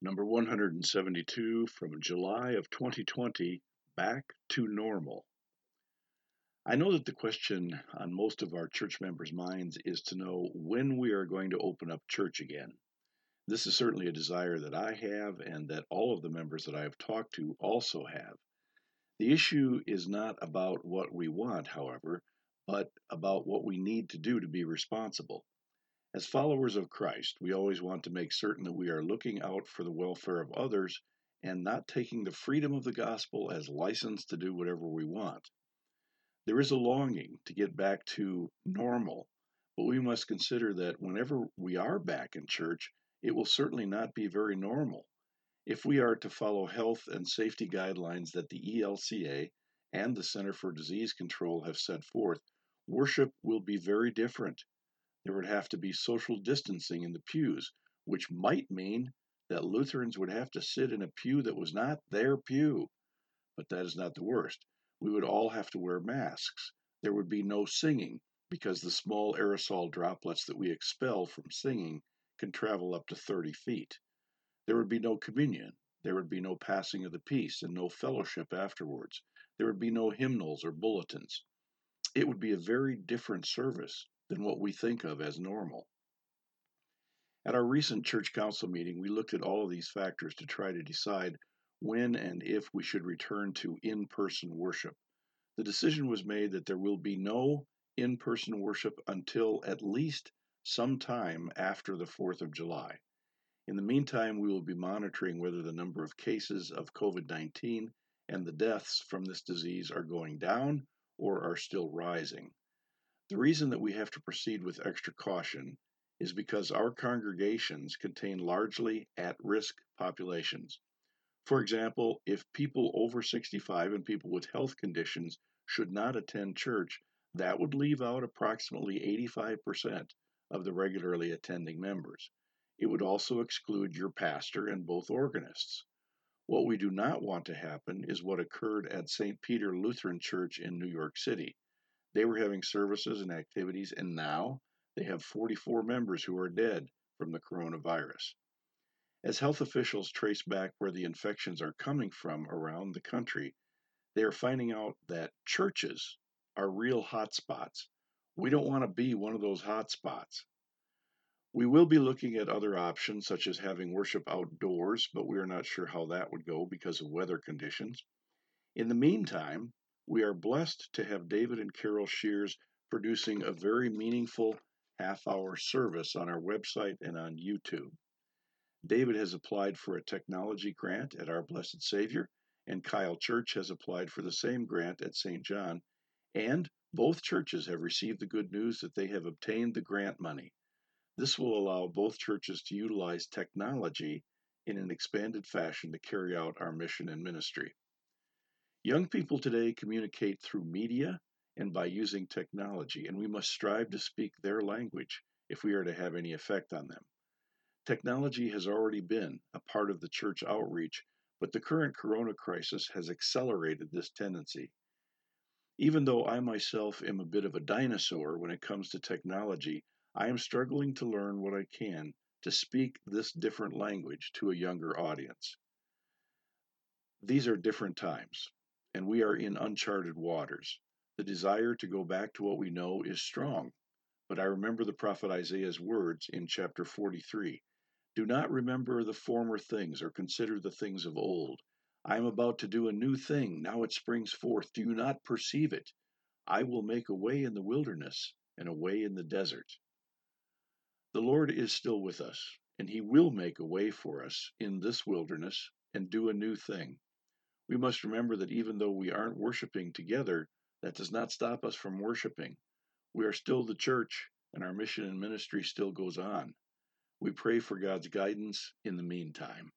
Number 172 from July of 2020 Back to Normal. I know that the question on most of our church members' minds is to know when we are going to open up church again. This is certainly a desire that I have and that all of the members that I have talked to also have. The issue is not about what we want, however, but about what we need to do to be responsible. As followers of Christ, we always want to make certain that we are looking out for the welfare of others and not taking the freedom of the gospel as license to do whatever we want. There is a longing to get back to normal, but we must consider that whenever we are back in church, it will certainly not be very normal. If we are to follow health and safety guidelines that the ELCA and the Center for Disease Control have set forth, worship will be very different there would have to be social distancing in the pews, which might mean that Lutherans would have to sit in a pew that was not their pew. But that is not the worst. We would all have to wear masks. There would be no singing because the small aerosol droplets that we expel from singing can travel up to 30 feet. There would be no communion. There would be no passing of the peace and no fellowship afterwards. There would be no hymnals or bulletins. It would be a very different service than what we think of as normal. At our recent church council meeting, we looked at all of these factors to try to decide when and if we should return to in person worship. The decision was made that there will be no in person worship until at least some time after the 4th of July. In the meantime, we will be monitoring whether the number of cases of COVID 19 and the deaths from this disease are going down or are still rising. The reason that we have to proceed with extra caution is because our congregations contain largely at risk populations. For example, if people over 65 and people with health conditions should not attend church, that would leave out approximately 85% of the regularly attending members. It would also exclude your pastor and both organists. What we do not want to happen is what occurred at St. Peter Lutheran Church in New York City. They were having services and activities, and now they have 44 members who are dead from the coronavirus. As health officials trace back where the infections are coming from around the country, they are finding out that churches are real hotspots. We don't want to be one of those hotspots. We will be looking at other options, such as having worship outdoors, but we are not sure how that would go because of weather conditions. In the meantime, we are blessed to have David and Carol Shears producing a very meaningful half hour service on our website and on YouTube. David has applied for a technology grant at Our Blessed Savior, and Kyle Church has applied for the same grant at St. John, and both churches have received the good news that they have obtained the grant money. This will allow both churches to utilize technology in an expanded fashion to carry out our mission and ministry. Young people today communicate through media and by using technology, and we must strive to speak their language if we are to have any effect on them. Technology has already been a part of the church outreach, but the current corona crisis has accelerated this tendency. Even though I myself am a bit of a dinosaur when it comes to technology, I am struggling to learn what I can to speak this different language to a younger audience. These are different times and we are in uncharted waters. The desire to go back to what we know is strong. But I remember the prophet Isaiah's words in chapter 43 Do not remember the former things or consider the things of old. I am about to do a new thing. Now it springs forth. Do you not perceive it? I will make a way in the wilderness and a way in the desert. The Lord is still with us, and He will make a way for us in this wilderness and do a new thing. We must remember that even though we aren't worshiping together, that does not stop us from worshiping. We are still the church, and our mission and ministry still goes on. We pray for God's guidance in the meantime.